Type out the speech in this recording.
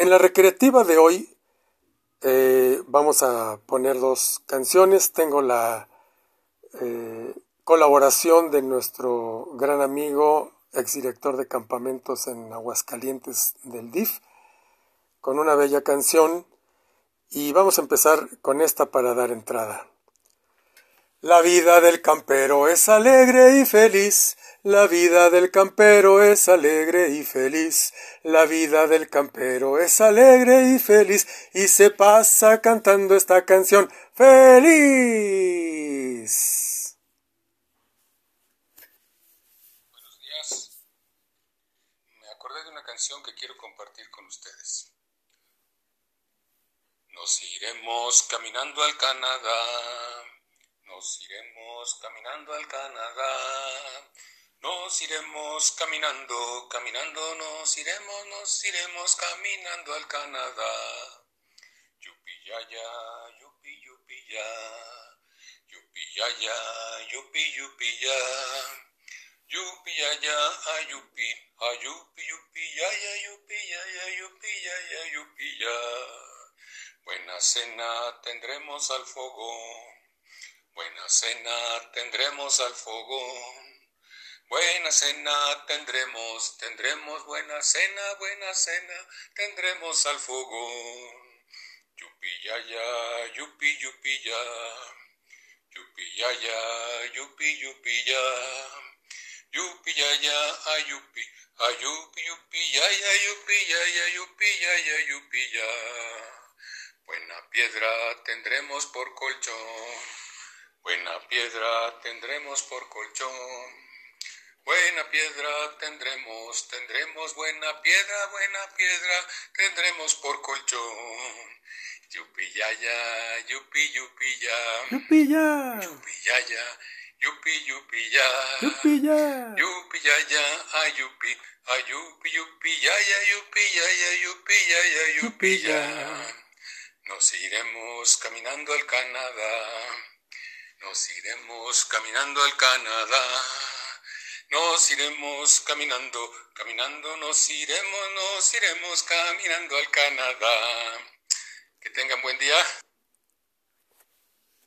En la recreativa de hoy eh, vamos a poner dos canciones. Tengo la eh, colaboración de nuestro gran amigo, exdirector de campamentos en Aguascalientes del DIF, con una bella canción. Y vamos a empezar con esta para dar entrada. La vida del campero es alegre y feliz, la vida del campero es alegre y feliz, la vida del campero es alegre y feliz, y se pasa cantando esta canción feliz. Buenos días. Me acordé de una canción que quiero compartir con ustedes. Nos iremos caminando al Canadá nos iremos caminando al Canadá. Nos iremos caminando, caminando, nos iremos, nos iremos caminando al Canadá. Yupi ya ya, yupi yupi ya. Yupi ya ya, yupi yupi ya. Yupi ya ya, ayupi, ayupi yupi ya ya, yupi ya ya, yupi ya ya, yupi ya. Buena cena tendremos al fogón. Buena cena tendremos al fogón. Buena cena tendremos, tendremos buena cena, buena cena tendremos al fogón. Yupi ya ya, yupi yupi ya. Yupi ya ya, yupi yupi ya. Yupi ya ya, ayupi, ayupi yupi ya ya, yupi ya ya, yupi ya ya, yupi ya. Buena piedra tendremos por colchón. Buena piedra tendremos por colchón. Buena piedra tendremos, tendremos buena piedra, buena piedra tendremos por colchón. Yupi ya ya, yupi yupi ya. Yupi ya. Yupi ya ya, yupi yupi ya. Yupi ya. Yupi ya ya, ayupi, ayupi yupi ya ya, yupi ya ya, yupi ya ya, yupi ya. Nos iremos caminando al Canadá. Nos iremos caminando al Canadá. Nos iremos caminando, caminando, nos iremos, nos iremos caminando al Canadá. Que tengan buen día.